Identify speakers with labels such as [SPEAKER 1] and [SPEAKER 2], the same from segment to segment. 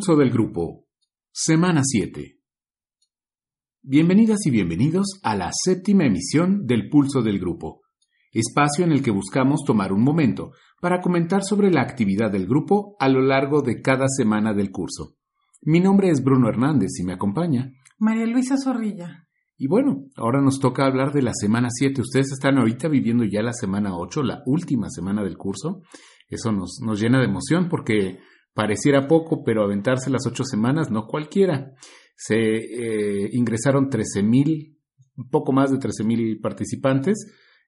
[SPEAKER 1] Pulso del Grupo, Semana 7. Bienvenidas y bienvenidos a la séptima emisión del Pulso del Grupo, espacio en el que buscamos tomar un momento para comentar sobre la actividad del grupo a lo largo de cada semana del curso. Mi nombre es Bruno Hernández y me acompaña
[SPEAKER 2] María Luisa Zorrilla.
[SPEAKER 1] Y bueno, ahora nos toca hablar de la semana 7. Ustedes están ahorita viviendo ya la semana 8, la última semana del curso. Eso nos, nos llena de emoción porque Pareciera poco, pero aventarse las ocho semanas no cualquiera. Se eh, ingresaron 13 mil, un poco más de 13 mil participantes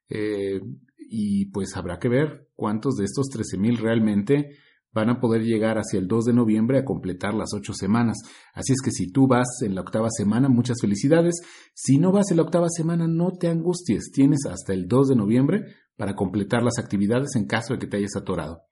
[SPEAKER 1] eh, y pues habrá que ver cuántos de estos 13 mil realmente van a poder llegar hacia el 2 de noviembre a completar las ocho semanas. Así es que si tú vas en la octava semana, muchas felicidades. Si no vas en la octava semana, no te angusties. Tienes hasta el 2 de noviembre para completar las actividades en caso de que te hayas atorado.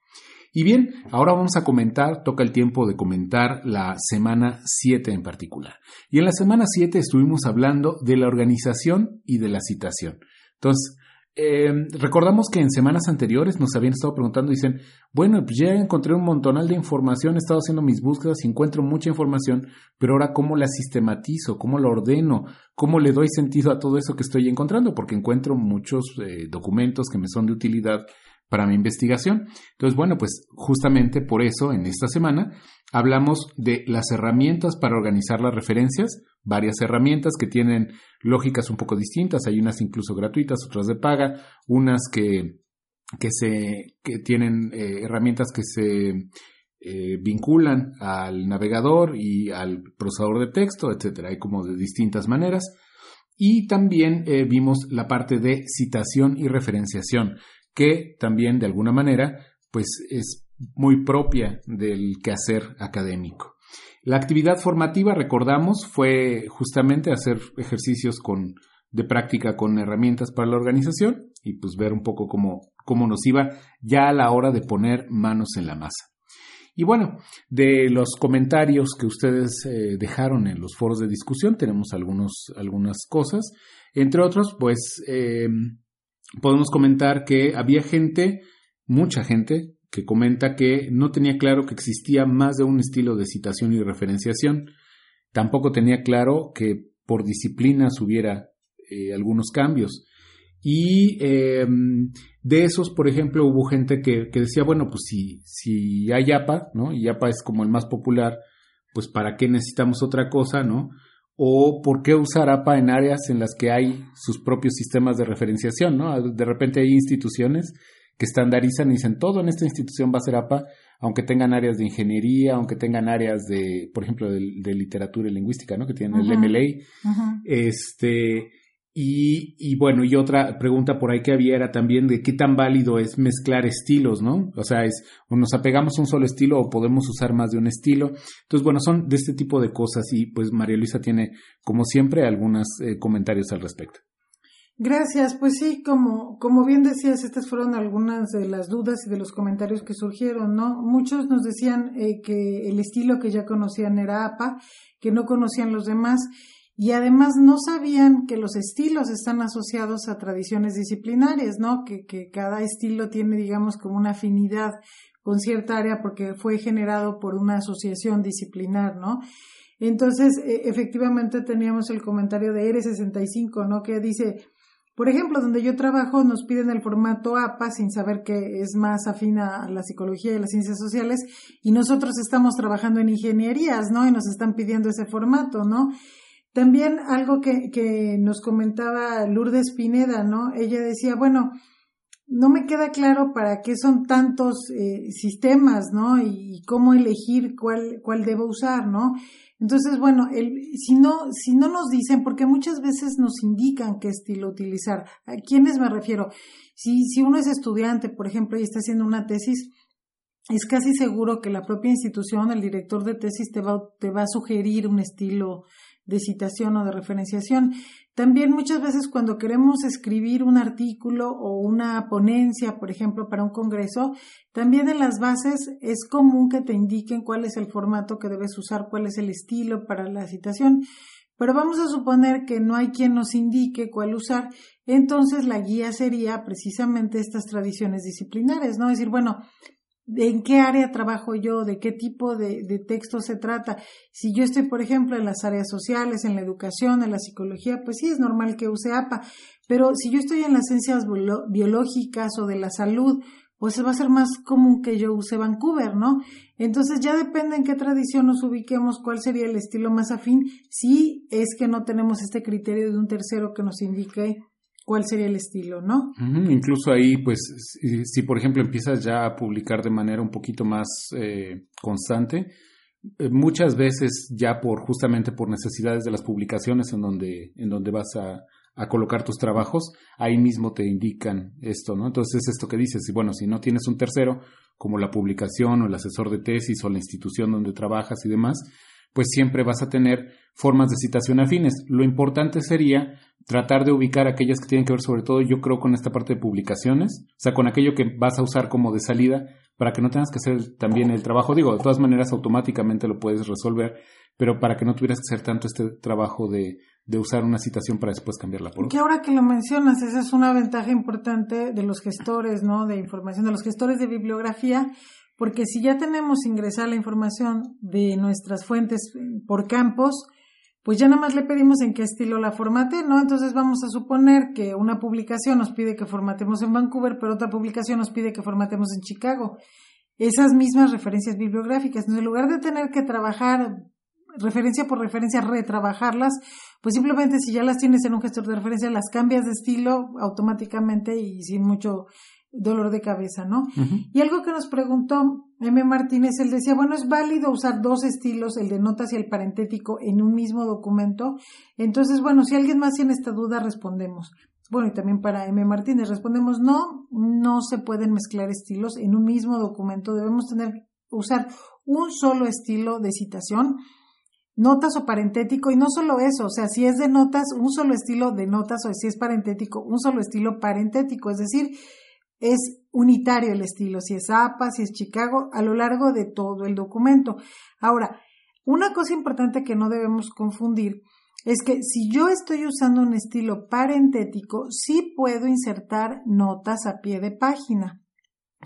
[SPEAKER 1] Y bien, ahora vamos a comentar, toca el tiempo de comentar la semana 7 en particular. Y en la semana 7 estuvimos hablando de la organización y de la citación. Entonces, eh, recordamos que en semanas anteriores nos habían estado preguntando, dicen, bueno, pues ya encontré un montonal de información, he estado haciendo mis búsquedas encuentro mucha información, pero ahora cómo la sistematizo, cómo la ordeno, cómo le doy sentido a todo eso que estoy encontrando, porque encuentro muchos eh, documentos que me son de utilidad para mi investigación. Entonces, bueno, pues justamente por eso en esta semana hablamos de las herramientas para organizar las referencias, varias herramientas que tienen lógicas un poco distintas, hay unas incluso gratuitas, otras de paga, unas que, que, se, que tienen eh, herramientas que se eh, vinculan al navegador y al procesador de texto, etcétera. Hay como de distintas maneras. Y también eh, vimos la parte de citación y referenciación, que también de alguna manera pues es muy propia del quehacer académico. La actividad formativa, recordamos, fue justamente hacer ejercicios con, de práctica con herramientas para la organización y pues ver un poco cómo, cómo nos iba ya a la hora de poner manos en la masa. Y bueno, de los comentarios que ustedes eh, dejaron en los foros de discusión, tenemos algunos, algunas cosas. Entre otros, pues eh, podemos comentar que había gente, mucha gente, que comenta que no tenía claro que existía más de un estilo de citación y referenciación. Tampoco tenía claro que por disciplinas hubiera eh, algunos cambios. Y em, de esos, por ejemplo, hubo gente que, que, decía, bueno, pues si, si hay APA, ¿no? Y APA es como el más popular, pues ¿para qué necesitamos otra cosa, ¿no? O por qué usar APA en áreas en las que hay sus propios sistemas de referenciación, ¿no? De repente hay instituciones que estandarizan y dicen todo en esta institución va a ser APA, aunque tengan áreas de ingeniería, aunque tengan áreas de, por ejemplo, de, literatura y lingüística, ¿no? Que tienen el MLA. Este, y, y, bueno, y otra pregunta por ahí que había era también de qué tan válido es mezclar estilos, ¿no? O sea, es o nos apegamos a un solo estilo o podemos usar más de un estilo. Entonces, bueno, son de este tipo de cosas y pues María Luisa tiene, como siempre, algunos eh, comentarios al respecto.
[SPEAKER 2] Gracias, pues sí, como, como bien decías, estas fueron algunas de las dudas y de los comentarios que surgieron, ¿no? Muchos nos decían eh, que el estilo que ya conocían era APA, que no conocían los demás y además no sabían que los estilos están asociados a tradiciones disciplinarias, ¿no? Que, que cada estilo tiene, digamos, como una afinidad con cierta área porque fue generado por una asociación disciplinar, ¿no? Entonces, e, efectivamente teníamos el comentario de R65, ¿no? Que dice, por ejemplo, donde yo trabajo nos piden el formato APA sin saber que es más afina a la psicología y las ciencias sociales y nosotros estamos trabajando en ingenierías, ¿no? Y nos están pidiendo ese formato, ¿no? También algo que, que nos comentaba Lourdes Pineda, ¿no? Ella decía, bueno, no me queda claro para qué son tantos eh, sistemas, ¿no? Y, cómo elegir cuál, cuál debo usar, ¿no? Entonces, bueno, el, si no, si no nos dicen, porque muchas veces nos indican qué estilo utilizar. ¿A quiénes me refiero? Si, si uno es estudiante, por ejemplo, y está haciendo una tesis, es casi seguro que la propia institución, el director de tesis, te va, te va a sugerir un estilo de citación o de referenciación. También muchas veces cuando queremos escribir un artículo o una ponencia, por ejemplo, para un congreso, también en las bases es común que te indiquen cuál es el formato que debes usar, cuál es el estilo para la citación. Pero vamos a suponer que no hay quien nos indique cuál usar, entonces la guía sería precisamente estas tradiciones disciplinares, ¿no? Es decir, bueno, en qué área trabajo yo, de qué tipo de, de, texto se trata. Si yo estoy, por ejemplo, en las áreas sociales, en la educación, en la psicología, pues sí es normal que use APA, pero si yo estoy en las ciencias biológicas o de la salud, pues va a ser más común que yo use Vancouver, ¿no? Entonces ya depende en qué tradición nos ubiquemos, cuál sería el estilo más afín, si es que no tenemos este criterio de un tercero que nos indique cuál sería el estilo, ¿no?
[SPEAKER 1] Incluso ahí, pues, si, por ejemplo empiezas ya a publicar de manera un poquito más eh, constante, eh, muchas veces ya por justamente por necesidades de las publicaciones en donde, en donde vas a, a colocar tus trabajos, ahí mismo te indican esto, ¿no? Entonces, esto que dices, y bueno, si no tienes un tercero, como la publicación o el asesor de tesis o la institución donde trabajas y demás, pues siempre vas a tener formas de citación afines. Lo importante sería tratar de ubicar aquellas que tienen que ver sobre todo, yo creo, con esta parte de publicaciones, o sea, con aquello que vas a usar como de salida para que no tengas que hacer también el trabajo. Digo, de todas maneras, automáticamente lo puedes resolver, pero para que no tuvieras que hacer tanto este trabajo de, de usar una citación para después cambiarla por
[SPEAKER 2] otra. Que ahora que lo mencionas, esa es una ventaja importante de los gestores, ¿no? De información, de los gestores de bibliografía, porque si ya tenemos ingresar la información de nuestras fuentes por campos, pues ya nada más le pedimos en qué estilo la formate, ¿no? Entonces vamos a suponer que una publicación nos pide que formatemos en Vancouver, pero otra publicación nos pide que formatemos en Chicago. Esas mismas referencias bibliográficas. Entonces, en lugar de tener que trabajar referencia por referencia, retrabajarlas, pues simplemente si ya las tienes en un gestor de referencia, las cambias de estilo automáticamente y sin mucho dolor de cabeza, ¿no? Y algo que nos preguntó M. Martínez, él decía, bueno, ¿es válido usar dos estilos, el de notas y el parentético, en un mismo documento? Entonces, bueno, si alguien más tiene esta duda, respondemos. Bueno, y también para M. Martínez respondemos, no, no se pueden mezclar estilos en un mismo documento, debemos tener, usar un solo estilo de citación, notas o parentético, y no solo eso, o sea, si es de notas, un solo estilo de notas, o si es parentético, un solo estilo parentético, es decir, es unitario el estilo, si es APA, si es Chicago, a lo largo de todo el documento. Ahora, una cosa importante que no debemos confundir es que si yo estoy usando un estilo parentético, sí puedo insertar notas a pie de página,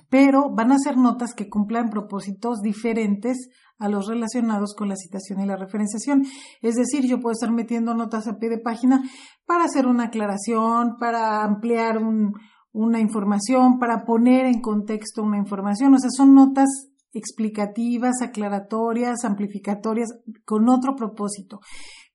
[SPEAKER 2] pero van a ser notas que cumplan propósitos diferentes a los relacionados con la citación y la referenciación. Es decir, yo puedo estar metiendo notas a pie de página para hacer una aclaración, para ampliar un, una información, para poner en contexto una información. O sea, son notas explicativas, aclaratorias, amplificatorias, con otro propósito.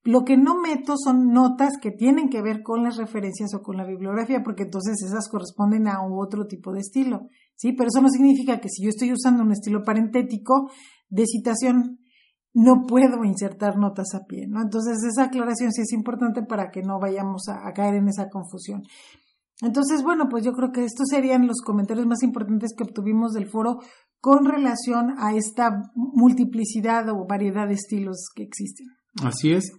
[SPEAKER 2] Lo que no meto son notas que tienen que ver con las referencias o con la bibliografía, porque entonces esas corresponden a otro tipo de estilo. ¿sí? Pero eso no significa que si yo estoy usando un estilo parentético de citación, no puedo insertar notas a pie, ¿no? Entonces esa aclaración sí es importante para que no vayamos a caer en esa confusión. Entonces, bueno, pues yo creo que estos serían los comentarios más importantes que obtuvimos del foro con relación a esta multiplicidad o variedad de estilos que existen.
[SPEAKER 1] Así es.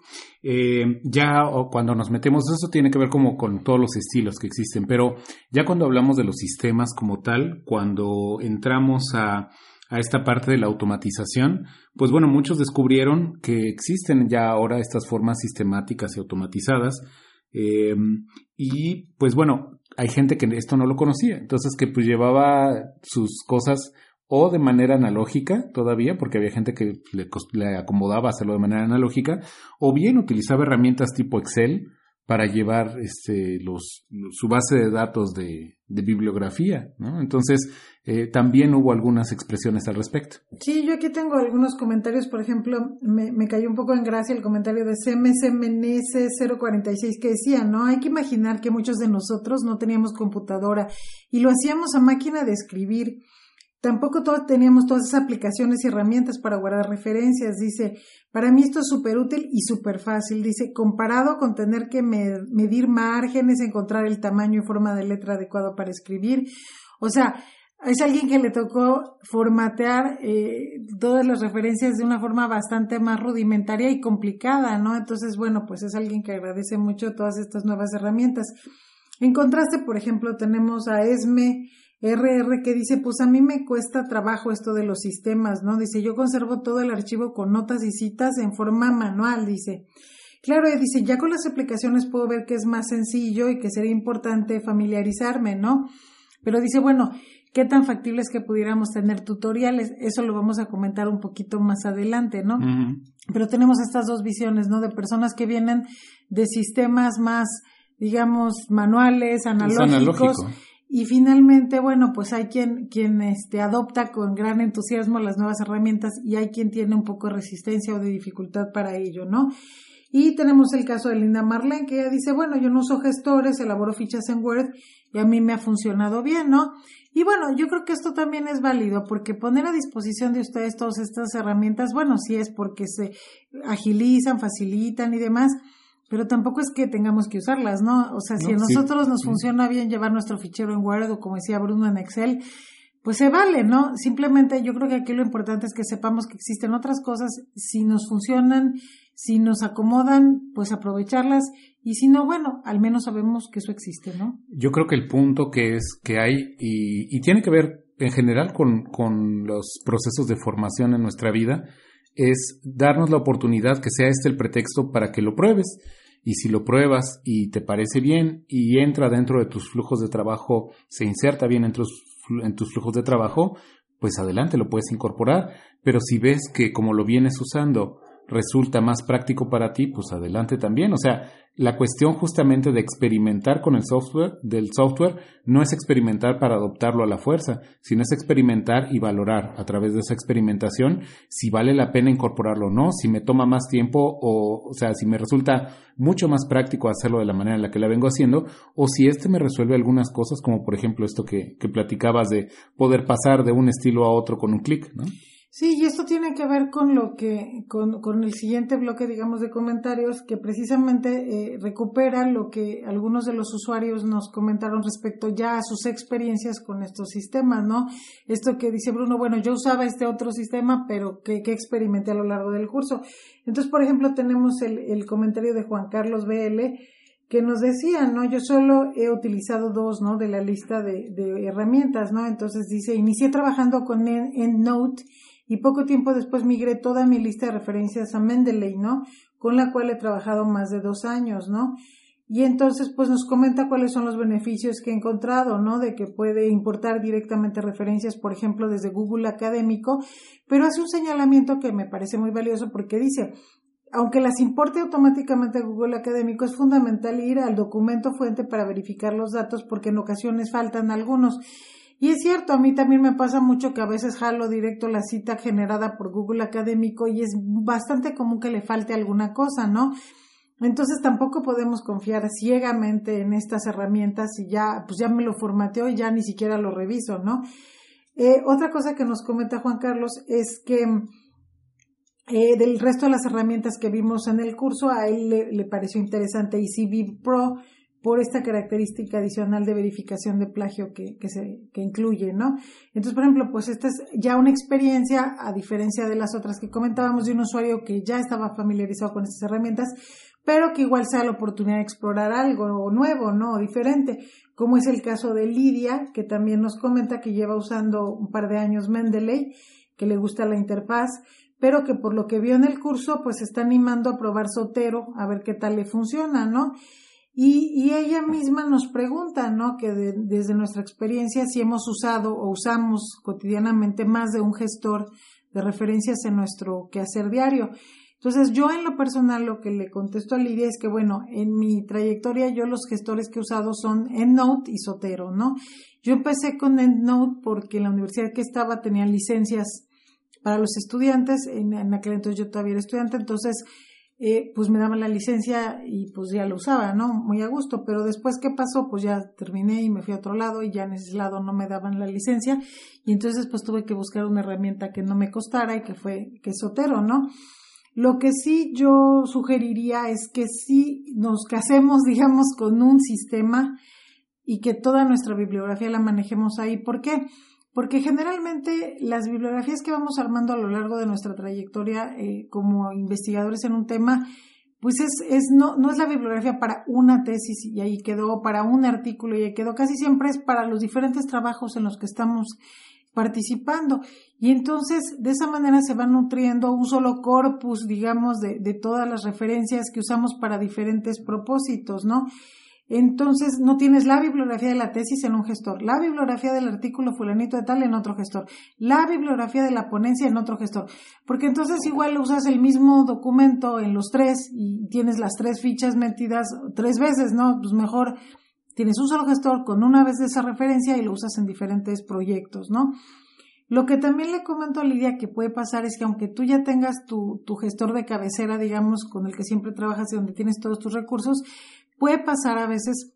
[SPEAKER 1] Eh, ya cuando nos metemos, eso tiene que ver como con todos los estilos que existen, pero ya cuando hablamos de los sistemas como tal, cuando entramos a, a esta parte de la automatización, pues bueno, muchos descubrieron que existen ya ahora estas formas sistemáticas y automatizadas eh, y pues bueno, hay gente que esto no lo conocía, entonces que pues llevaba sus cosas o de manera analógica todavía, porque había gente que le, le acomodaba hacerlo de manera analógica, o bien utilizaba herramientas tipo Excel para llevar este, los, su base de datos de, bibliografía, ¿no? Entonces, eh, también hubo algunas expresiones al respecto.
[SPEAKER 2] Sí, yo aquí tengo algunos comentarios, por ejemplo, me, me cayó un poco en gracia el comentario de CMSMNS 046 que decía, ¿no? Hay que imaginar que muchos de nosotros no teníamos computadora y lo hacíamos a máquina de escribir Tampoco todos teníamos todas esas aplicaciones y herramientas para guardar referencias. Dice, para mí esto es súper útil y súper fácil. Dice, comparado con tener que medir márgenes, encontrar el tamaño y forma de letra adecuado para escribir. O sea, es alguien que le tocó formatear eh, todas las referencias de una forma bastante más rudimentaria y complicada, ¿no? Entonces, bueno, pues es alguien que agradece mucho todas estas nuevas herramientas. En contraste, por ejemplo, tenemos a Esme RR que dice, pues a mí me cuesta trabajo esto de los sistemas, ¿no? Dice, yo conservo todo el archivo con notas y citas en forma manual, dice. Claro, dice, ya con las aplicaciones puedo ver que es más sencillo y que sería importante familiarizarme, ¿no? Pero dice, bueno, ¿Qué tan factible es que pudiéramos tener tutoriales? Eso lo vamos a comentar un poquito más adelante, ¿no? Pero tenemos estas dos visiones, ¿no? De personas que vienen de sistemas más, digamos, manuales, analógicos. Y finalmente, bueno, pues hay quien, quien este, adopta con gran entusiasmo las nuevas herramientas y hay quien tiene un poco de resistencia o de dificultad para ello, ¿no? Y tenemos el caso de Linda Marlene, que ella dice, bueno, yo no uso gestores, elaboro fichas en Word y a mí me ha funcionado bien, ¿no? Y bueno, yo creo que esto también es válido porque poner a disposición de ustedes todas estas herramientas, bueno, sí es porque se agilizan, facilitan y demás, pero tampoco es que tengamos que usarlas, ¿no? O sea, si a nosotros nos funciona bien llevar nuestro fichero en Word o como decía Bruno en Excel, pues se vale, ¿no? Simplemente yo creo que aquí lo importante es que sepamos que existen otras cosas, si nos funcionan, si nos acomodan, pues aprovecharlas y si no, bueno, al menos sabemos que eso existe, ¿no?
[SPEAKER 1] Yo creo que el punto que es que hay y, y tiene que ver en general con, con los procesos de formación en nuestra vida es darnos la oportunidad que sea este el pretexto para que lo pruebes. Y si lo pruebas y te parece bien y entra dentro de tus flujos de trabajo, se inserta bien en tus, en tus flujos de trabajo, pues adelante lo puedes incorporar. Pero si ves que como lo vienes usando resulta más práctico para ti, pues adelante también. O sea, la cuestión justamente de experimentar con el software, del software, no es experimentar para adoptarlo a la fuerza, sino es experimentar y valorar a través de esa experimentación si vale la pena incorporarlo o no, si me toma más tiempo o, o sea, si me resulta mucho más práctico hacerlo de la manera en la que la vengo haciendo, o si este me resuelve algunas cosas, como por ejemplo esto que, que platicabas de poder pasar de un estilo a otro con un clic, ¿no?
[SPEAKER 2] Sí, y esto tiene que ver con lo que, con, con el siguiente bloque, digamos, de comentarios, que precisamente eh, recupera lo que algunos de los usuarios nos comentaron respecto ya a sus experiencias con estos sistemas, ¿no? Esto que dice Bruno, bueno, yo usaba este otro sistema, pero que, que experimenté a lo largo del curso. Entonces, por ejemplo, tenemos el, el comentario de Juan Carlos BL, que nos decía, ¿no? Yo solo he utilizado dos, ¿no? De la lista de, de herramientas, ¿no? Entonces dice, inicié trabajando con EndNote y poco tiempo después migré toda mi lista de referencias a Mendeley, ¿no? Con la cual he trabajado más de dos años, ¿no? Y entonces, pues nos comenta cuáles son los beneficios que he encontrado, ¿no? De que puede importar directamente referencias, por ejemplo, desde Google Académico, pero hace un señalamiento que me parece muy valioso porque dice, aunque las importe automáticamente a Google Académico, es fundamental ir al documento fuente para verificar los datos porque en ocasiones faltan algunos. Y es cierto, a mí también me pasa mucho que a veces jalo directo la cita generada por Google Académico y es bastante común que le falte alguna cosa, ¿no? Entonces tampoco podemos confiar ciegamente en estas herramientas y ya, pues ya me lo formateo y ya ni siquiera lo reviso, ¿no? Eh, otra cosa que nos comenta Juan Carlos es que eh, del resto de las herramientas que vimos en el curso, a él le, pareció interesante EasyVib Pro, por esta característica adicional de verificación de plagio que, que, se, que incluye, ¿no? Entonces, por ejemplo, pues esta es ya una experiencia, a diferencia de las otras que comentábamos, de un usuario que ya estaba familiarizado con estas herramientas, pero que igual sea la oportunidad de explorar algo nuevo, ¿no? Diferente, como es el caso de Lidia, que también nos comenta que lleva usando un par de años Mendeley, que le gusta la interfaz, pero que por lo que vio en el curso, pues está animando a probar Sotero, a ver qué tal le funciona, ¿no? Y, y, ella misma nos pregunta, ¿no? Que desde nuestra experiencia, si hemos usado o usamos cotidianamente más de un gestor de referencias en nuestro quehacer diario. Entonces, yo en lo personal lo que le contesto a Lidia es que, bueno, en mi trayectoria yo los gestores que he usado son EndNote y Sotero, ¿no? Yo empecé con EndNote porque en la universidad que estaba tenían licencias para los estudiantes, en, en aquel entonces yo todavía era estudiante, entonces eh, pues me daban la licencia y pues ya lo usaba, ¿no? Muy a gusto, pero después, ¿qué pasó? Pues ya terminé y me fui a otro lado y ya en ese lado no me daban la licencia y entonces pues tuve que buscar una herramienta que no me costara y que fue, que es Otero, ¿no? Lo que sí yo sugeriría es que si nos casemos, digamos, con un sistema y que toda nuestra bibliografía la manejemos ahí. ¿Por qué? Generalmente las bibliografías que vamos armando a lo largo de nuestra trayectoria eh, como investigadores en un tema, pues es, es no, no es la bibliografía para una tesis y ahí quedó, para un artículo y ahí quedó, casi siempre es para los diferentes trabajos en los que estamos participando. Y entonces, de esa manera se va nutriendo un solo corpus, digamos, de, de todas las referencias que usamos para diferentes propósitos, ¿no? Entonces, no tienes la bibliografía de la tesis en un gestor, la bibliografía del artículo fulanito de tal en otro gestor, la bibliografía de la ponencia en otro gestor, porque entonces igual usas el mismo documento en los tres y tienes las tres fichas metidas tres veces, ¿no? Pues mejor tienes un solo gestor con una vez de esa referencia y lo usas en diferentes proyectos, ¿no? Lo que también le comento a Lidia que puede pasar es que aunque tú ya tengas tu, tu gestor de cabecera, digamos, con el que siempre trabajas y donde tienes todos tus recursos, Puede pasar a veces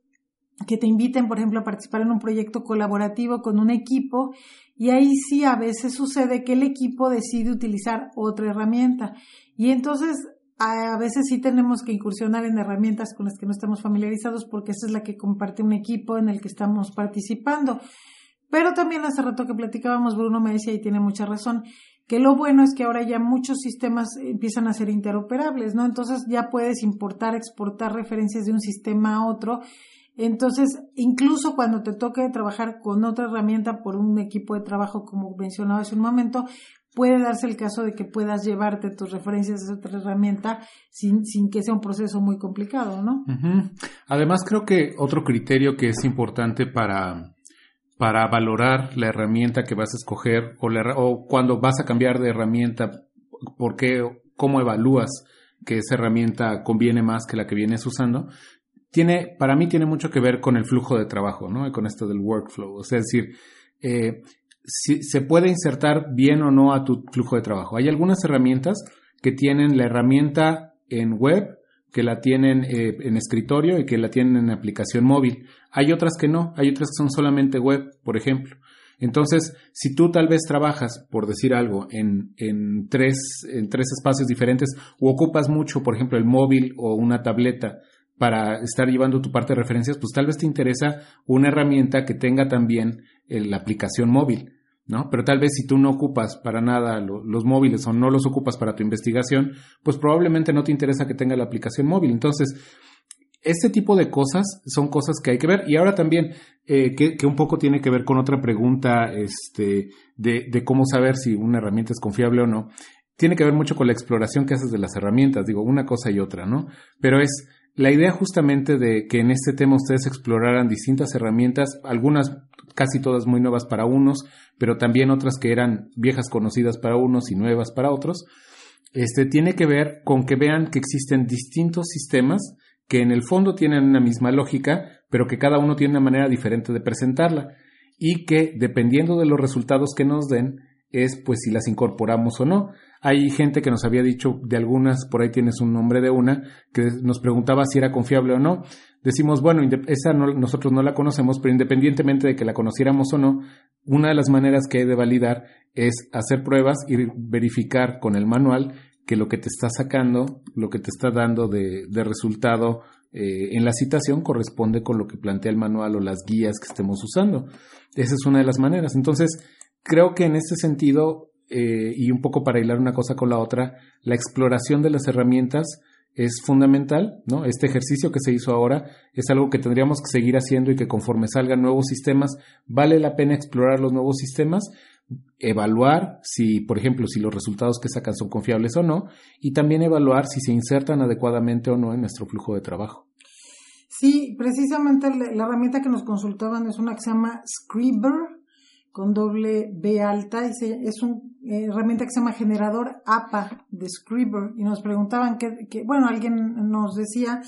[SPEAKER 2] que te inviten, por ejemplo, a participar en un proyecto colaborativo con un equipo y ahí sí a veces sucede que el equipo decide utilizar otra herramienta y entonces a veces sí tenemos que incursionar en herramientas con las que no estamos familiarizados porque esa es la que comparte un equipo en el que estamos participando. Pero también hace rato que platicábamos, Bruno me decía y tiene mucha razón, que lo bueno es que ahora ya muchos sistemas empiezan a ser interoperables, ¿no? Entonces ya puedes importar, exportar referencias de un sistema a otro. Entonces, incluso cuando te toque trabajar con otra herramienta por un equipo de trabajo, como mencionaba hace un momento, puede darse el caso de que puedas llevarte tus referencias a otra herramienta sin, sin que sea un proceso muy complicado, ¿no?
[SPEAKER 1] Además, creo que otro criterio que es importante para para valorar la herramienta que vas a escoger o, o cuando vas a cambiar de herramienta, por qué, cómo evalúas que esa herramienta conviene más que la que vienes usando, tiene, para mí tiene mucho que ver con el flujo de trabajo, ¿no? Y con esto del workflow. O sea, es decir, eh, si se puede insertar bien o no a tu flujo de trabajo. Hay algunas herramientas que tienen la herramienta en web que la tienen eh, en escritorio y que la tienen en aplicación móvil. Hay otras que no, hay otras que son solamente web, por ejemplo. Entonces, si tú tal vez trabajas, por decir algo, en, en, tres, en tres espacios diferentes o ocupas mucho, por ejemplo, el móvil o una tableta para estar llevando tu parte de referencias, pues tal vez te interesa una herramienta que tenga también eh, la aplicación móvil. ¿No? Pero tal vez si tú no ocupas para nada los móviles o no los ocupas para tu investigación, pues probablemente no te interesa que tenga la aplicación móvil. Entonces, este tipo de cosas son cosas que hay que ver. Y ahora también, eh, que, un poco tiene que ver con otra pregunta este, de, de cómo saber si una herramienta es confiable o no, tiene que ver mucho con la exploración que haces de las herramientas, digo, una cosa y otra, ¿no? Pero es la idea justamente de que en este tema ustedes exploraran distintas herramientas, algunas casi todas muy nuevas para unos, pero también otras que eran viejas conocidas para unos y nuevas para otros, este, tiene que ver con que vean que existen distintos sistemas que en el fondo tienen una misma lógica, pero que cada uno tiene una manera diferente de presentarla y que dependiendo de los resultados que nos den es pues si las incorporamos o no. Hay gente que nos había dicho de algunas, por ahí tienes un nombre de una, que nos preguntaba si era confiable o no. Decimos, bueno, esa nosotros no la conocemos, pero independientemente de que la conociéramos o no, una de las maneras que hay de validar es hacer pruebas y verificar con el manual que lo que te está sacando, lo que te está dando de, resultado eh, en la citación corresponde con lo que plantea el manual o las guías que estemos usando. Esa es una de las maneras. Entonces, creo que en este sentido eh, y un poco para hilar una cosa con la otra, la exploración de las herramientas es fundamental, ¿no? Este ejercicio que se hizo ahora es algo que tendríamos que seguir haciendo y que conforme salgan nuevos sistemas, vale la pena explorar los nuevos sistemas, evaluar si, por ejemplo, si los resultados que sacan son confiables o no, y también evaluar si se insertan adecuadamente o no en nuestro flujo de trabajo.
[SPEAKER 2] Sí, precisamente la, herramienta que nos consultaban es una que se llama Scriber, con doble B alta, es una eh, herramienta que se llama generador APA de Scriber y nos preguntaban que, bueno, alguien nos decía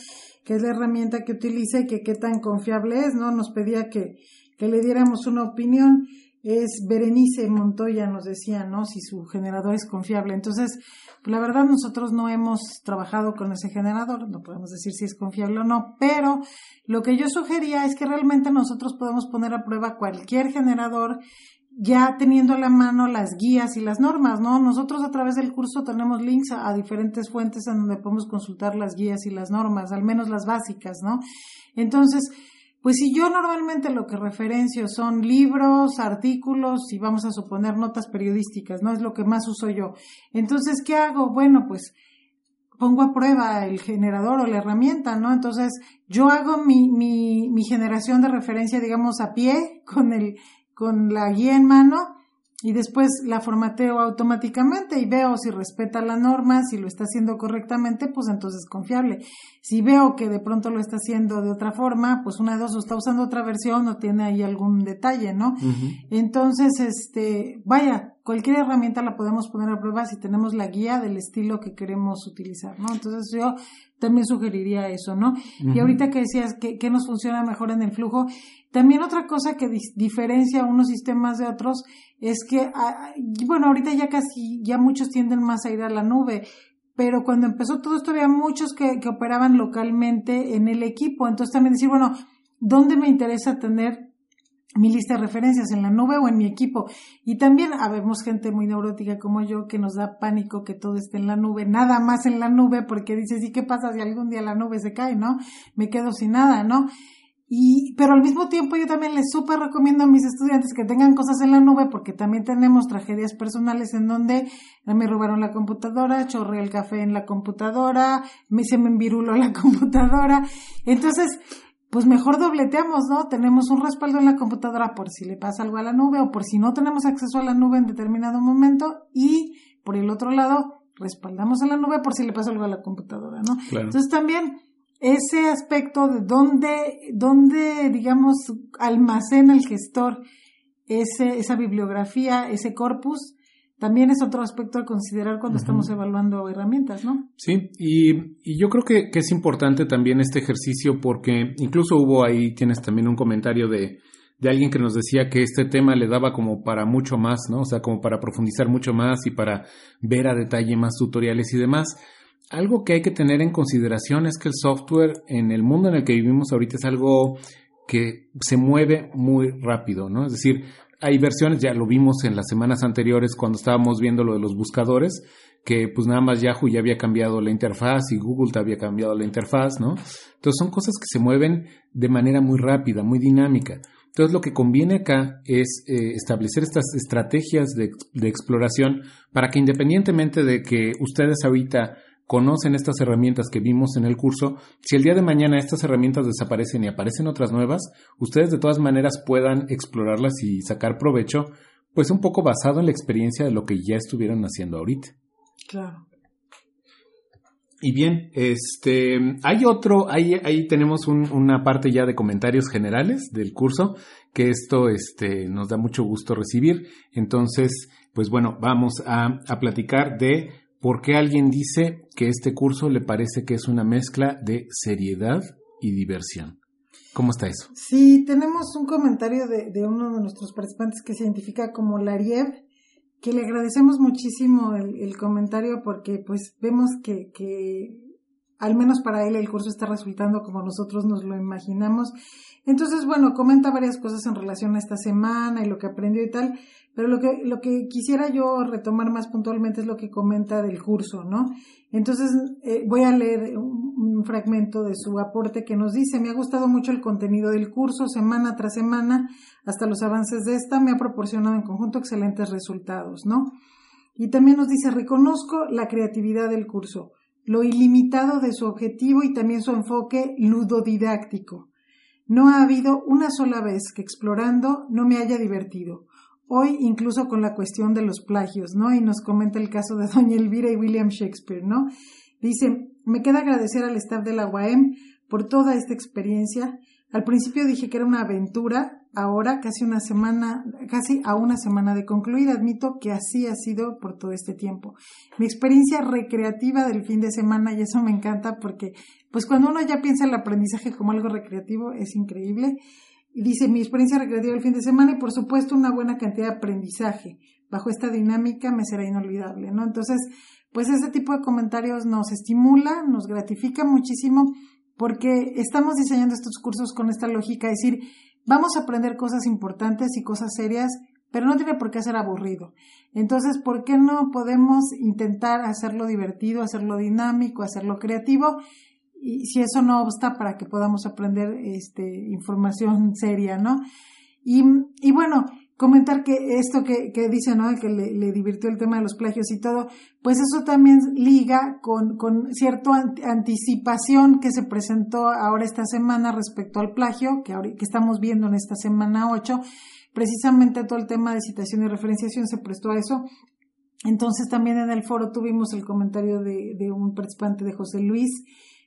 [SPEAKER 2] que es la herramienta que utiliza y que qué tan confiable es, ¿no? Nos pedía que, que le diéramos una opinión. es Berenice Montoya, nos decía, ¿no? Si su generador es confiable. Entonces, pues, la verdad nosotros no hemos trabajado con ese generador, no podemos decir si es confiable o no, pero lo que yo sugería es que realmente nosotros podemos poner a prueba cualquier generador ya teniendo a la mano las guías y las normas, ¿no? Nosotros a través del curso tenemos links a, diferentes fuentes en donde podemos consultar las guías y las normas, al menos las básicas, ¿no? Entonces, pues si yo normalmente lo que referencio son libros, artículos y vamos a suponer notas periodísticas, ¿no? Es lo que más uso yo. Entonces, ¿qué hago? Bueno, pues pongo a prueba el generador o la herramienta, ¿no? Entonces, yo hago mi, mi, mi generación de referencia, digamos, a pie con el con la guía en mano y después la formateo automáticamente y veo si respeta la norma, si lo está haciendo correctamente, pues entonces es confiable. Si veo que de pronto lo está haciendo de otra forma, pues una de dos, o está usando otra versión o tiene ahí algún detalle, ¿no? Entonces, este, vaya, cualquier herramienta la podemos poner a prueba si tenemos la guía del estilo que queremos utilizar, ¿no? Entonces yo también sugeriría eso, ¿no? Y ahorita que decías que, que, nos funciona mejor en el flujo, también otra cosa que diferencia unos sistemas de otros es que, ah, bueno, ahorita ya casi, ya muchos tienden más a ir a la nube, pero cuando empezó todo esto había muchos que, que operaban localmente en el equipo, entonces también decir, bueno, ¿dónde me interesa tener mi lista de referencias en la nube o en mi equipo. Y también habemos gente muy neurótica como yo que nos da pánico que todo esté en la nube, nada más en la nube, porque dices, ¿y qué pasa si algún día la nube se cae, no? Me quedo sin nada, ¿no? Y, pero al mismo tiempo yo también les súper recomiendo a mis estudiantes que tengan cosas en la nube porque también tenemos tragedias personales en donde me robaron la computadora, chorré el café en la computadora, me, se me enviruló la computadora. Entonces, pues mejor dobleteamos, ¿no? Tenemos un respaldo en la computadora por si le pasa algo a la nube o por si no tenemos acceso a la nube en determinado momento y por el otro lado respaldamos en la nube por si le pasa algo a la computadora, ¿no? Entonces también ese aspecto de dónde, dónde, digamos, almacena el gestor ese, esa bibliografía, ese corpus, también es otro aspecto a considerar cuando estamos evaluando herramientas, ¿no?
[SPEAKER 1] Sí, y, yo creo que, que, es importante también este ejercicio porque incluso hubo ahí, tienes también un comentario de, de alguien que nos decía que este tema le daba como para mucho más, ¿no? O sea, como para profundizar mucho más y para ver a detalle más tutoriales y demás. Algo que hay que tener en consideración es que el software en el mundo en el que vivimos ahorita es algo que se mueve muy rápido, ¿no? Es decir, hay versiones, ya lo vimos en las semanas anteriores cuando estábamos viendo lo de los buscadores, que pues nada más Yahoo ya había cambiado la interfaz y Google te había cambiado la interfaz, ¿no? Entonces son cosas que se mueven de manera muy rápida, muy dinámica. Entonces lo que conviene acá es eh, establecer estas estrategias de, de exploración para que independientemente de que ustedes ahorita conocen estas herramientas que vimos en el curso, si el día de mañana estas herramientas desaparecen y aparecen otras nuevas, ustedes de todas maneras puedan explorarlas y sacar provecho, pues un poco basado en la experiencia de lo que ya estuvieron haciendo ahorita.
[SPEAKER 2] Claro.
[SPEAKER 1] Y bien, este, hay otro, ahí, ahí tenemos una parte ya de comentarios generales del curso, que esto, este, nos da mucho gusto recibir. Entonces, pues bueno, vamos a, a platicar de ¿Por qué alguien dice que este curso le parece que es una mezcla de seriedad y diversión? ¿Cómo está eso?
[SPEAKER 2] Sí, tenemos un comentario de, uno de nuestros participantes que se identifica como Lariev, que le agradecemos muchísimo el, comentario porque pues vemos que, que al menos para él el curso está resultando como nosotros nos lo imaginamos. Entonces, bueno, comenta varias cosas en relación a esta semana y lo que aprendió y tal, pero lo que, lo que quisiera yo retomar más puntualmente es lo que comenta del curso, ¿no? Entonces, eh, voy a leer un, fragmento de su aporte que nos dice, me ha gustado mucho el contenido del curso, semana tras semana, hasta los avances de esta, me ha proporcionado en conjunto excelentes resultados, ¿no? Y también nos dice, reconozco la creatividad del curso, lo ilimitado de su objetivo y también su enfoque ludodidáctico. No ha habido una sola vez que explorando no me haya divertido hoy incluso con la cuestión de los plagios, ¿no? Y nos comenta el caso de Doña Elvira y William Shakespeare, ¿no? Dice, me queda agradecer al staff de la UAM por toda esta experiencia. Al principio dije que era una aventura, ahora casi una semana, casi a una semana de concluir, admito que así ha sido por todo este tiempo. Mi experiencia recreativa del fin de semana, y eso me encanta porque, pues cuando uno ya piensa el aprendizaje como algo recreativo, es increíble Y dice, mi experiencia recreativa el fin de semana y por supuesto una buena cantidad de aprendizaje. Bajo esta dinámica me será inolvidable, ¿no? Entonces, pues ese tipo de comentarios nos estimula, nos gratifica muchísimo porque estamos diseñando estos cursos con esta lógica, es decir, vamos a aprender cosas importantes y cosas serias, pero no tiene por qué ser aburrido. Entonces, ¿por qué no podemos intentar hacerlo divertido, hacerlo dinámico, hacerlo creativo? y si eso no obsta para que podamos aprender este, información seria, ¿no? Y, y bueno, comentar que esto que, que dice, ¿no? Que le, divirtió el tema de los plagios y todo, pues eso también liga con, con cierta anticipación que se presentó ahora esta semana respecto al plagio, que, ahora, que estamos viendo en esta semana 8. Precisamente todo el tema de citación y referenciación se prestó a eso. Entonces también en el foro tuvimos el comentario de, de un participante de José Luis,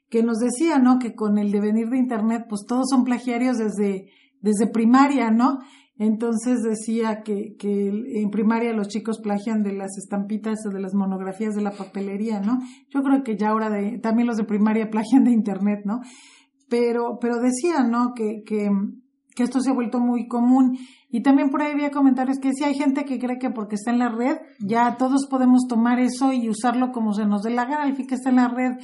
[SPEAKER 2] que nos decía, ¿no? Que con el devenir de Internet, pues todos son plagiarios desde, desde primaria, ¿no? Entonces decía que, que en primaria los chicos plagian de las estampitas o de las monografías de la papelería, ¿no? Yo creo que ya ahora de, también los de primaria plagian de Internet, ¿no? Pero, pero decía, ¿no? Que, que, que esto se ha vuelto muy común. Y también por ahí había comentarios que decía, hay gente que cree que porque está en la red, ya todos podemos tomar eso y usarlo como se nos dé la gana, al fin que está en la red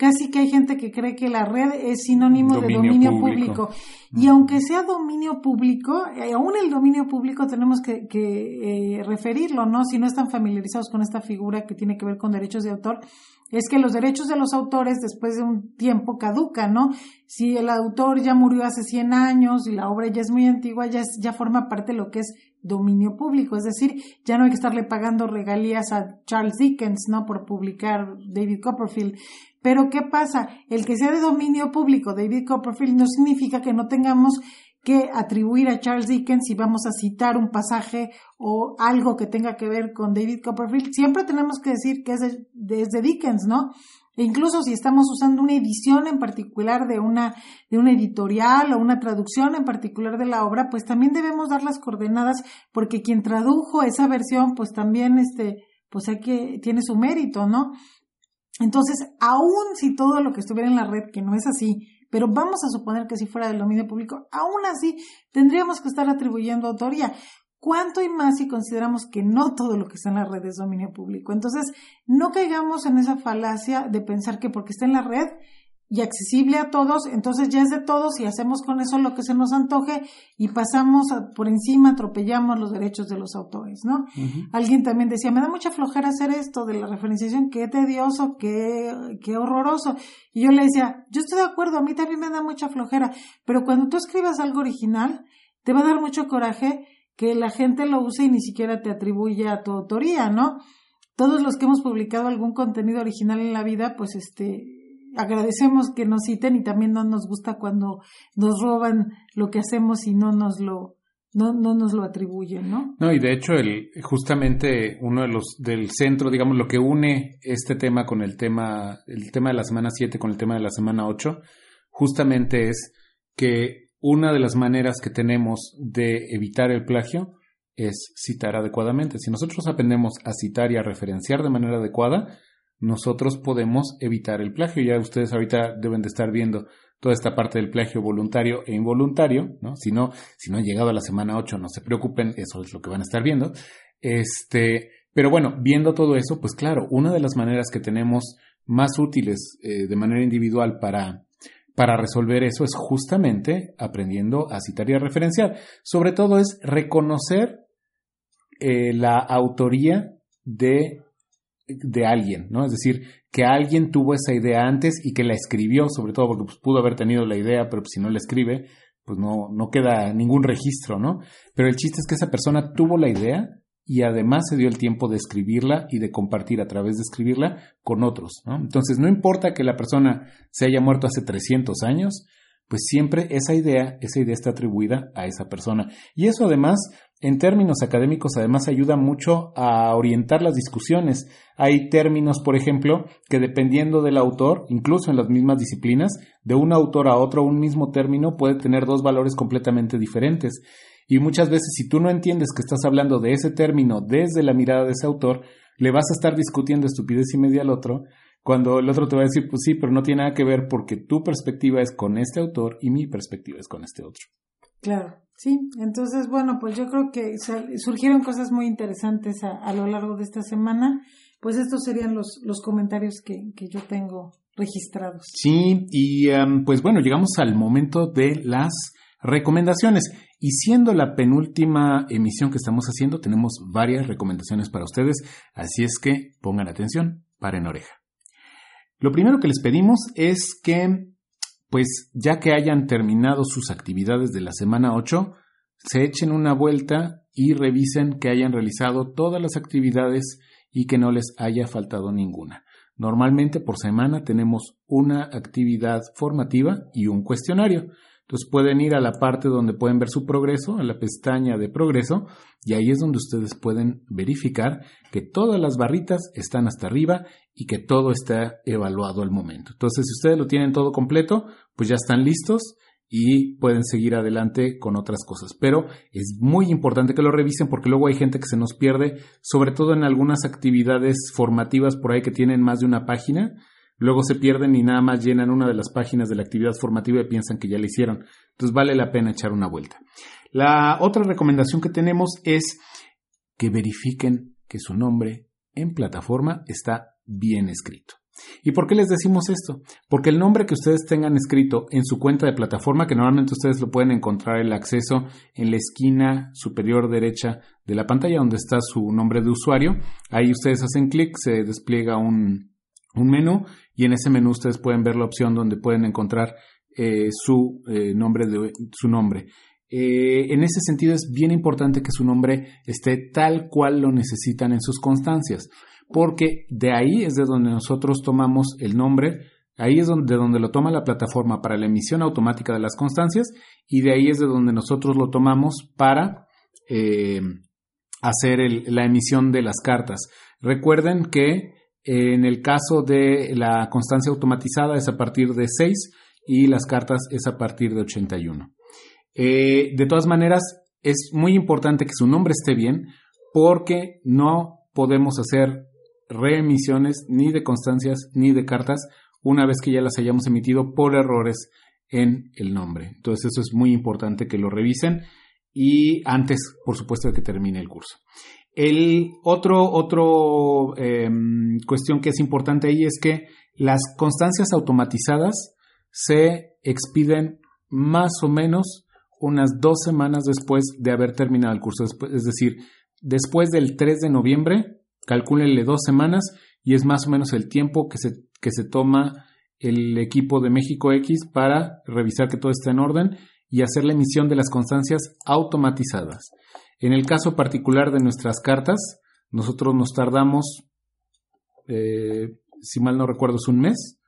[SPEAKER 2] casi que hay gente que cree que la red es sinónimo de dominio público. Y aunque sea dominio público, eh, aún el dominio público tenemos que, que eh, referirlo, ¿no? Si no están familiarizados con esta figura que tiene que ver con derechos de autor, es que los derechos de los autores después de un tiempo caducan, ¿no? Si el autor ya murió hace 100 años y la obra ya es muy antigua, ya, ya forma parte de lo que es dominio público, es decir, ya no hay que estarle pagando regalías a Charles Dickens, ¿no? Por publicar David Copperfield. Pero ¿qué pasa? El que sea de dominio público David Copperfield no significa que no tengamos que atribuir a Charles Dickens si vamos a citar un pasaje o algo que tenga que ver con David Copperfield. Siempre tenemos que decir que es de, Dickens, ¿no? E incluso si estamos usando una edición en particular de una, de una editorial o una traducción en particular de la obra, pues también debemos dar las coordenadas porque quien tradujo esa versión, pues también este, pues hay que, tiene su mérito, ¿no? Entonces, aún si todo lo que estuviera en la red, que no es así, pero vamos a suponer que si fuera del dominio público, aún así tendríamos que estar atribuyendo autoría. ¿Cuánto y más si consideramos que no todo lo que está en la red es dominio público? Entonces, no caigamos en esa falacia de pensar que porque está en la red y accesible a todos, entonces ya es de todos y hacemos con eso lo que se nos antoje y pasamos por encima, atropellamos los derechos de los autores, ¿no? Alguien también decía, me da mucha flojera hacer esto de la referenciación, qué tedioso, qué, qué horroroso. Y yo le decía, yo estoy de acuerdo, a mí también me da mucha flojera, pero cuando tú escribas algo original, te va a dar mucho coraje que la gente lo use y ni siquiera te atribuya a tu autoría, ¿no? Todos los que hemos publicado algún contenido original en la vida, pues este, agradecemos que nos citen y también no nos gusta cuando nos roban lo que hacemos y no nos lo no, no nos lo atribuyen, ¿no?
[SPEAKER 1] No, y de hecho el justamente uno de los del centro, digamos lo que une este tema con el tema el tema de la semana 7 con el tema de la semana 8, justamente es que una de las maneras que tenemos de evitar el plagio es citar adecuadamente. Si nosotros aprendemos a citar y a referenciar de manera adecuada, nosotros podemos evitar el plagio. Ya ustedes ahorita deben de estar viendo toda esta parte del plagio voluntario e involuntario, ¿no? Si no, si no han llegado a la semana 8, no se preocupen, eso es lo que van a estar viendo. Este, pero bueno, viendo todo eso, pues claro, una de las maneras que tenemos más útiles eh, de manera individual para, para resolver eso es justamente aprendiendo a citar y a referenciar. Sobre todo es reconocer eh, la autoría de de alguien, ¿no? Es decir, que alguien tuvo esa idea antes y que la escribió, sobre todo porque pues, pudo haber tenido la idea, pero pues, si no la escribe, pues no, no queda ningún registro, ¿no? Pero el chiste es que esa persona tuvo la idea y además se dio el tiempo de escribirla y de compartir a través de escribirla con otros, ¿no? Entonces, no importa que la persona se haya muerto hace 300 años, pues siempre esa idea, esa idea está atribuida a esa persona. Y eso además en términos académicos, además, ayuda mucho a orientar las discusiones. Hay términos, por ejemplo, que dependiendo del autor, incluso en las mismas disciplinas, de un autor a otro, un mismo término puede tener dos valores completamente diferentes. Y muchas veces, si tú no entiendes que estás hablando de ese término desde la mirada de ese autor, le vas a estar discutiendo estupidez y media al otro, cuando el otro te va a decir, pues sí, pero no tiene nada que ver porque tu perspectiva es con este autor y mi perspectiva es con este otro.
[SPEAKER 2] Claro, sí. Entonces, bueno, pues yo creo que surgieron cosas muy interesantes a, lo largo de esta semana. Pues estos serían los, los comentarios que, que yo tengo registrados.
[SPEAKER 1] Sí, y em, pues bueno, llegamos al momento de las recomendaciones. Y siendo la penúltima emisión que estamos haciendo, tenemos varias recomendaciones para ustedes, así es que pongan atención, paren oreja. Lo primero que les pedimos es que, pues ya que hayan terminado sus actividades de la semana 8, se echen una vuelta y revisen que hayan realizado todas las actividades y que no les haya faltado ninguna. Normalmente por semana tenemos una actividad formativa y un cuestionario. Entonces pueden ir a la parte donde pueden ver su progreso, a la pestaña de progreso, y ahí es donde ustedes pueden verificar que todas las barritas están hasta arriba y que todo está evaluado al momento. Entonces, si ustedes lo tienen todo completo, pues ya están listos y pueden seguir adelante con otras cosas. Pero es muy importante que lo revisen porque luego hay gente que se nos pierde, sobre todo en algunas actividades formativas por ahí que tienen más de una página Luego se pierden y nada más llenan una de las páginas de la actividad formativa y piensan que ya la hicieron. Entonces vale la pena echar una vuelta. La otra recomendación que tenemos es que verifiquen que su nombre en plataforma está bien escrito. ¿Y por qué les decimos esto? Porque el nombre que ustedes tengan escrito en su cuenta de plataforma, que normalmente ustedes lo pueden encontrar el acceso en la esquina superior derecha de la pantalla donde está su nombre de usuario, ahí ustedes hacen clic, se despliega un, un menú y en ese menú ustedes pueden ver la opción donde pueden encontrar eh, su, eh, nombre de, su nombre. Eh, en ese sentido es bien importante que su nombre esté tal cual lo necesitan en sus constancias, porque de ahí es de donde nosotros tomamos el nombre, ahí es donde, de donde lo toma la plataforma para la emisión automática de las constancias y de ahí es de donde nosotros lo tomamos para hacer la emisión de las cartas. Recuerden que en el caso de la constancia automatizada es a partir de 6 y las cartas es a partir de 81. Eh, de todas maneras, es muy importante que su nombre esté bien porque no podemos hacer reemisiones ni de constancias ni de cartas una vez que ya las hayamos emitido por errores en el nombre. Entonces eso es muy importante que lo revisen y antes, por supuesto, de que termine el curso. El otro, otro em, cuestión que es importante ahí es que las constancias automatizadas se expiden más o menos unas dos semanas después de haber terminado el curso. Es decir, después del 3 de noviembre, calcúlenle dos semanas y es más o menos el tiempo que se, que se toma el equipo de México X para revisar que todo está en orden y hacer la emisión de las constancias automatizadas. En el caso particular de nuestras cartas, nosotros nos tardamos, eh, si mal no recuerdo, es un mes,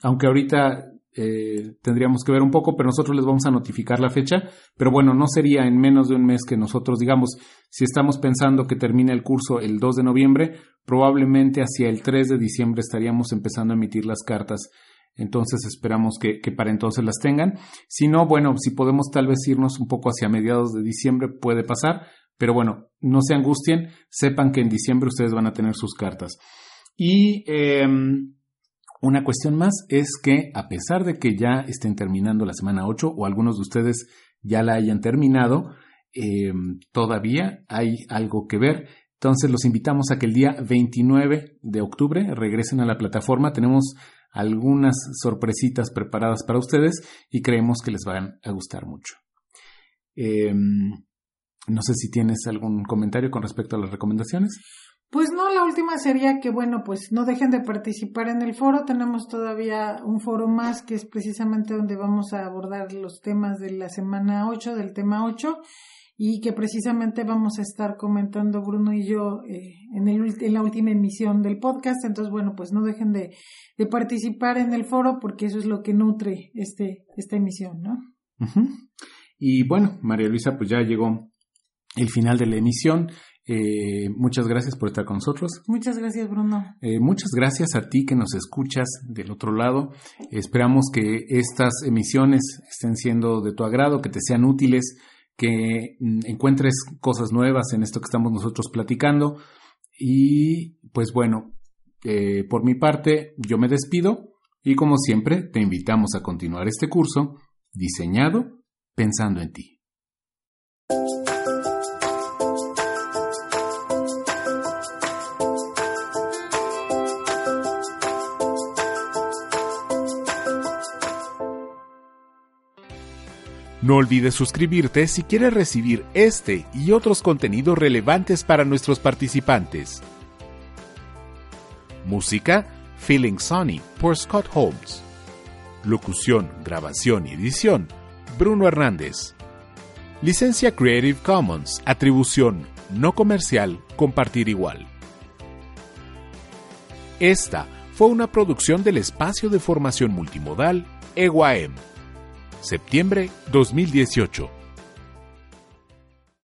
[SPEAKER 1] aunque ahorita eh, tendríamos que ver un poco, pero nosotros les vamos a notificar la fecha, pero bueno, no sería en menos de un mes que nosotros, digamos, si estamos pensando que termine el curso el 2 de noviembre, probablemente hacia el 3 de diciembre estaríamos empezando a emitir las cartas entonces esperamos que, para entonces las tengan. Si no, bueno, si podemos tal vez irnos un poco hacia mediados de diciembre, puede pasar. Pero bueno, no se angustien, sepan que en diciembre ustedes van a tener sus cartas. Y em, una cuestión más es que a pesar de que ya estén terminando la semana 8 o algunos de ustedes ya la hayan terminado, em, todavía hay algo que ver. Entonces los invitamos a que el día 29 de octubre regresen a la plataforma. Tenemos algunas sorpresitas preparadas para ustedes y creemos que les van a gustar mucho. Em, no sé si tienes algún comentario con respecto a las recomendaciones.
[SPEAKER 2] Pues no, la última sería que, bueno, pues no dejen de participar en el foro. Tenemos todavía un foro más que es precisamente donde vamos a abordar los temas de la semana 8, del tema 8 y que precisamente vamos a estar comentando Bruno y yo eh, en, el, en la última emisión del podcast. Entonces, bueno, pues no dejen de, de, participar en el foro porque eso es lo que nutre este, esta emisión, ¿no?
[SPEAKER 1] Y bueno, María Luisa, pues ya llegó el final de la emisión. Eh, muchas gracias por estar con nosotros.
[SPEAKER 2] Muchas gracias, Bruno.
[SPEAKER 1] Eh, muchas gracias a ti que nos escuchas del otro lado. esperamos que estas emisiones estén siendo de tu agrado, que te sean útiles que mm, encuentres cosas nuevas en esto que estamos nosotros platicando. Y pues bueno, eh, por mi parte, yo me despido y como siempre, te invitamos a continuar este curso diseñado pensando en ti. No olvides suscribirte si quieres recibir este y otros contenidos relevantes para nuestros participantes. Música Feeling Sunny por Scott Holmes. Locución, grabación y edición Bruno Hernández. Licencia Creative Commons, atribución no comercial, compartir igual. Esta fue una producción del espacio de formación multimodal EGUAEM septiembre 2018.